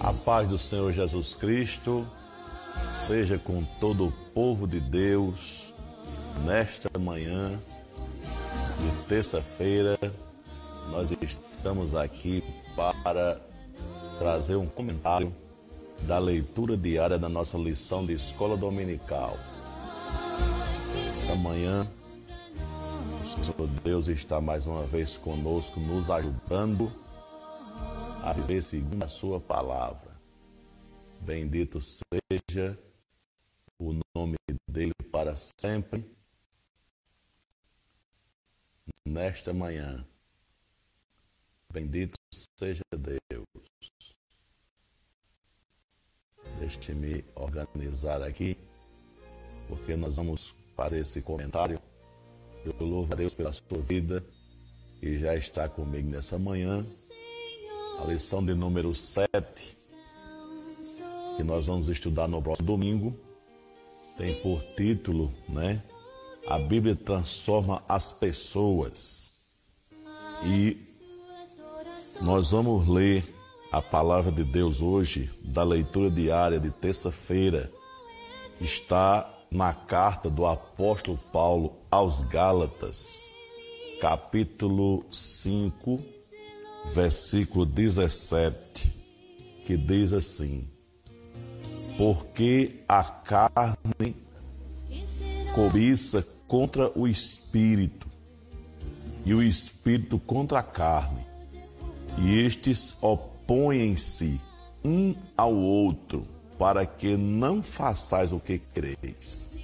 A paz do Senhor Jesus Cristo seja com todo o povo de Deus nesta manhã de terça-feira. Nós estamos aqui para trazer um comentário da leitura diária da nossa lição de escola dominical. Essa manhã, o Senhor Deus está mais uma vez conosco, nos ajudando a viver segundo a Sua palavra. Bendito seja o nome dele para sempre. Nesta manhã, bendito seja Deus. Deixe-me organizar aqui, porque nós vamos fazer esse comentário. Eu louvo a Deus pela sua vida, que já está comigo nessa manhã. A lição de número 7, que nós vamos estudar no próximo domingo, tem por título, né? A Bíblia transforma as pessoas. E nós vamos ler a palavra de Deus hoje, da leitura diária de terça-feira, está na carta do apóstolo Paulo aos Gálatas, capítulo 5, versículo 17, que diz assim: Porque a carne cobiça contra o espírito, e o espírito contra a carne, e estes opõem opõem-se um ao outro, para que não façais o que creis.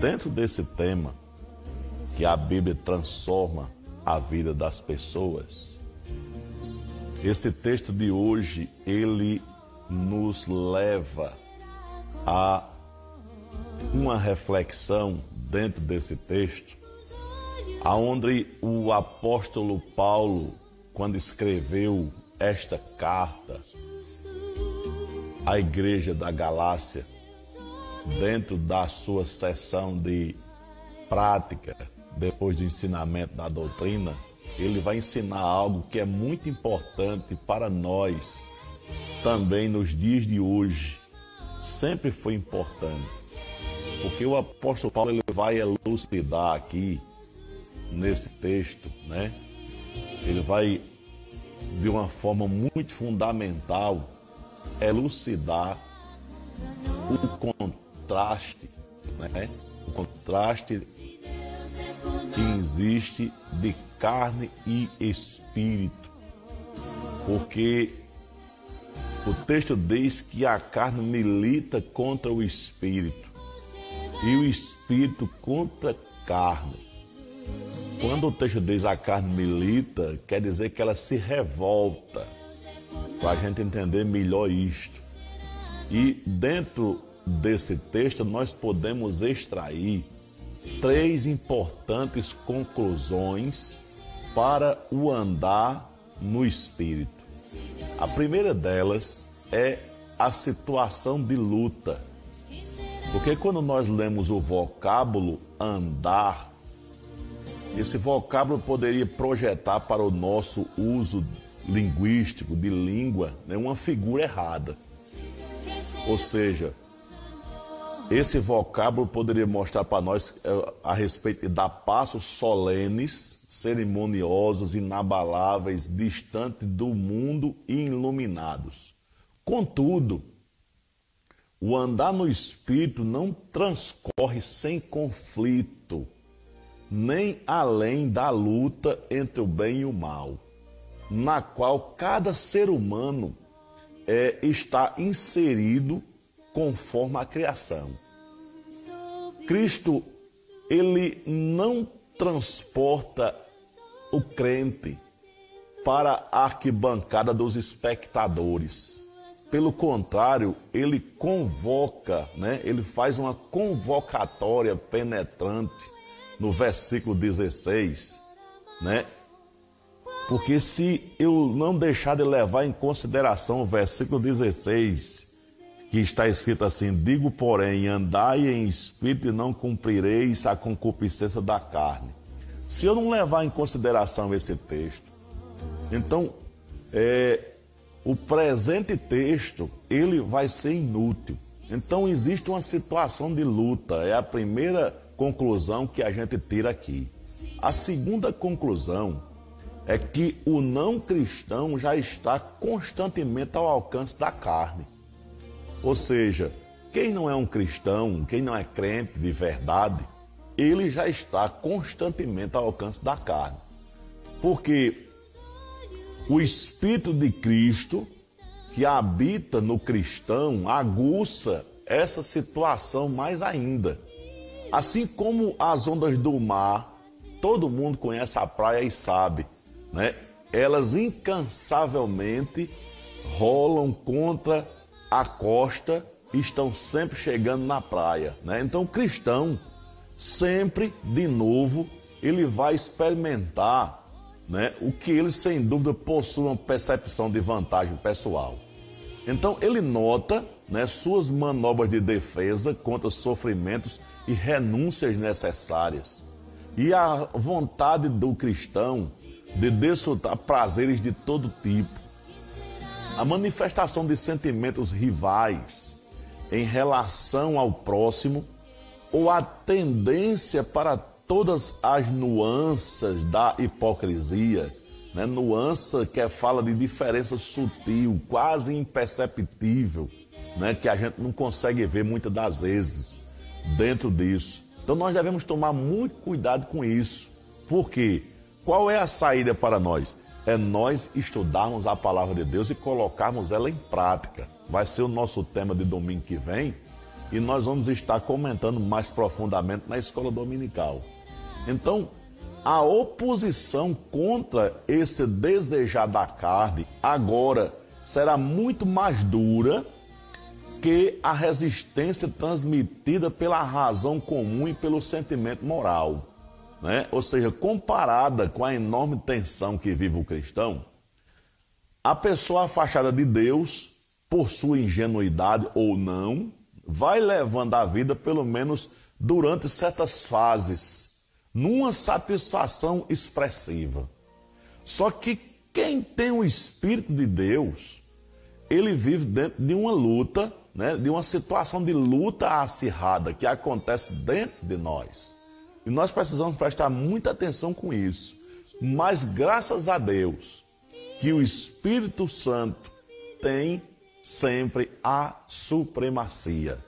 Dentro desse tema, que a Bíblia transforma a vida das pessoas, esse texto de hoje, ele nos leva a uma reflexão dentro desse texto, aonde o apóstolo Paulo, quando escreveu esta carta à Igreja da Galácia, dentro da sua sessão de prática, depois do ensinamento da doutrina, ele vai ensinar algo que é muito importante para nós, também nos dias de hoje. Sempre foi importante. Porque o apóstolo Paulo ele vai elucidar aqui nesse texto, né? Ele vai de uma forma muito fundamental, elucidar o contraste, né? o contraste que existe de carne e espírito. Porque o texto diz que a carne milita contra o espírito e o espírito contra a carne. Quando o texto diz a carne milita, quer dizer que ela se revolta, para a gente entender melhor isto. E dentro desse texto nós podemos extrair três importantes conclusões para o andar no espírito. A primeira delas é a situação de luta. Porque quando nós lemos o vocábulo andar, esse vocábulo poderia projetar para o nosso uso linguístico, de língua, né, uma figura errada. Ou seja, esse vocábulo poderia mostrar para nós é, a respeito de passos solenes, cerimoniosos, inabaláveis, distantes do mundo e iluminados. Contudo, o andar no espírito não transcorre sem conflito nem além da luta entre o bem e o mal, na qual cada ser humano é, está inserido conforme a criação. Cristo, ele não transporta o crente para a arquibancada dos espectadores. Pelo contrário, ele convoca, né? ele faz uma convocatória penetrante no versículo 16, né? Porque se eu não deixar de levar em consideração o versículo 16, que está escrito assim: Digo, porém, andai em espírito e não cumprireis a concupiscência da carne. Se eu não levar em consideração esse texto, então é, o presente texto ele vai ser inútil. Então existe uma situação de luta, é a primeira conclusão que a gente tira aqui. A segunda conclusão é que o não cristão já está constantemente ao alcance da carne. Ou seja, quem não é um cristão, quem não é crente de verdade, ele já está constantemente ao alcance da carne. Porque o Espírito de Cristo que habita no cristão aguça essa situação mais ainda. Assim como as ondas do mar, todo mundo conhece a praia e sabe, né? Elas incansavelmente rolam contra a costa estão sempre chegando na praia, né? Então, o cristão sempre de novo ele vai experimentar né, o que ele sem dúvida possui uma percepção de vantagem pessoal. Então ele nota né, suas manobras de defesa contra sofrimentos e renúncias necessárias. E a vontade do cristão de desfrutar prazeres de todo tipo. A manifestação de sentimentos rivais em relação ao próximo ou a tendência para todas as nuances da hipocrisia né? nuança que é fala de diferença sutil, quase imperceptível, né? que a gente não consegue ver muitas das vezes dentro disso. Então nós devemos tomar muito cuidado com isso. Por quê? Qual é a saída para nós? É nós estudarmos a palavra de Deus e colocarmos ela em prática. Vai ser o nosso tema de domingo que vem e nós vamos estar comentando mais profundamente na escola dominical. Então, a oposição contra esse desejar da carne agora será muito mais dura que a resistência transmitida pela razão comum e pelo sentimento moral. Né? Ou seja, comparada com a enorme tensão que vive o cristão, a pessoa afastada de Deus, por sua ingenuidade ou não, vai levando a vida, pelo menos durante certas fases numa satisfação expressiva. Só que quem tem o Espírito de Deus, ele vive dentro de uma luta, né, de uma situação de luta acirrada que acontece dentro de nós. E nós precisamos prestar muita atenção com isso. Mas graças a Deus que o Espírito Santo tem sempre a supremacia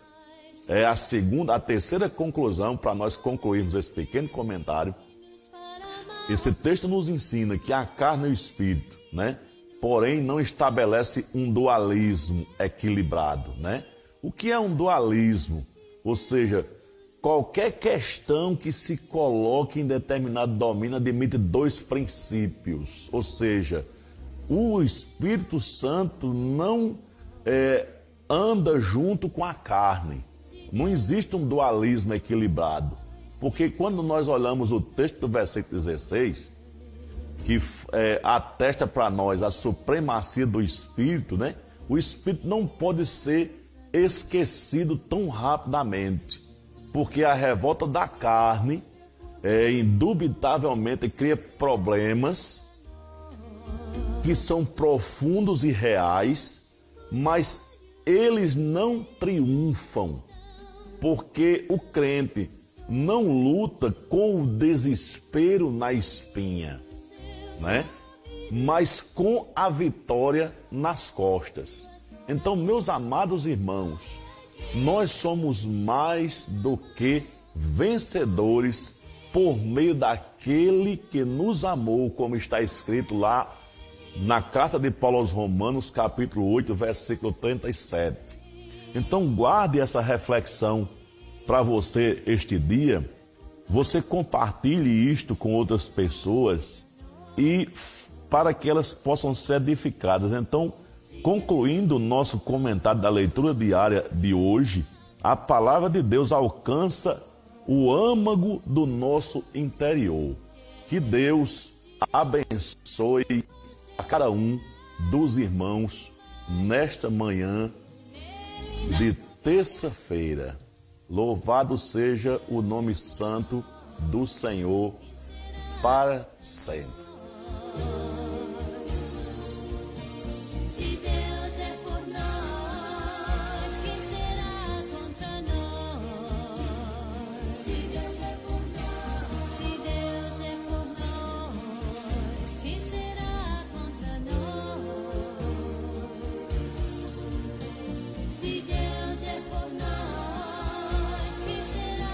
é a segunda, a terceira conclusão para nós concluirmos esse pequeno comentário. Esse texto nos ensina que a carne e o espírito, né? Porém, não estabelece um dualismo equilibrado, né? O que é um dualismo? Ou seja, qualquer questão que se coloque em determinado domínio admite dois princípios. Ou seja, o Espírito Santo não é, anda junto com a carne. Não existe um dualismo equilibrado. Porque quando nós olhamos o texto do versículo 16, que é, atesta para nós a supremacia do Espírito, né? O Espírito não pode ser esquecido tão rapidamente, porque a revolta da carne é, indubitavelmente cria problemas que são profundos e reais, mas eles não triunfam porque o crente não luta com o desespero na espinha, né? Mas com a vitória nas costas. Então, meus amados irmãos, nós somos mais do que vencedores por meio daquele que nos amou, como está escrito lá na carta de Paulo aos Romanos, capítulo 8, versículo 37. Então guarde essa reflexão para você este dia. Você compartilhe isto com outras pessoas e para que elas possam ser edificadas. Então, concluindo o nosso comentário da leitura diária de hoje, a palavra de Deus alcança o âmago do nosso interior. Que Deus abençoe a cada um dos irmãos nesta manhã de terça-feira. Louvado seja o nome santo do Senhor para sempre.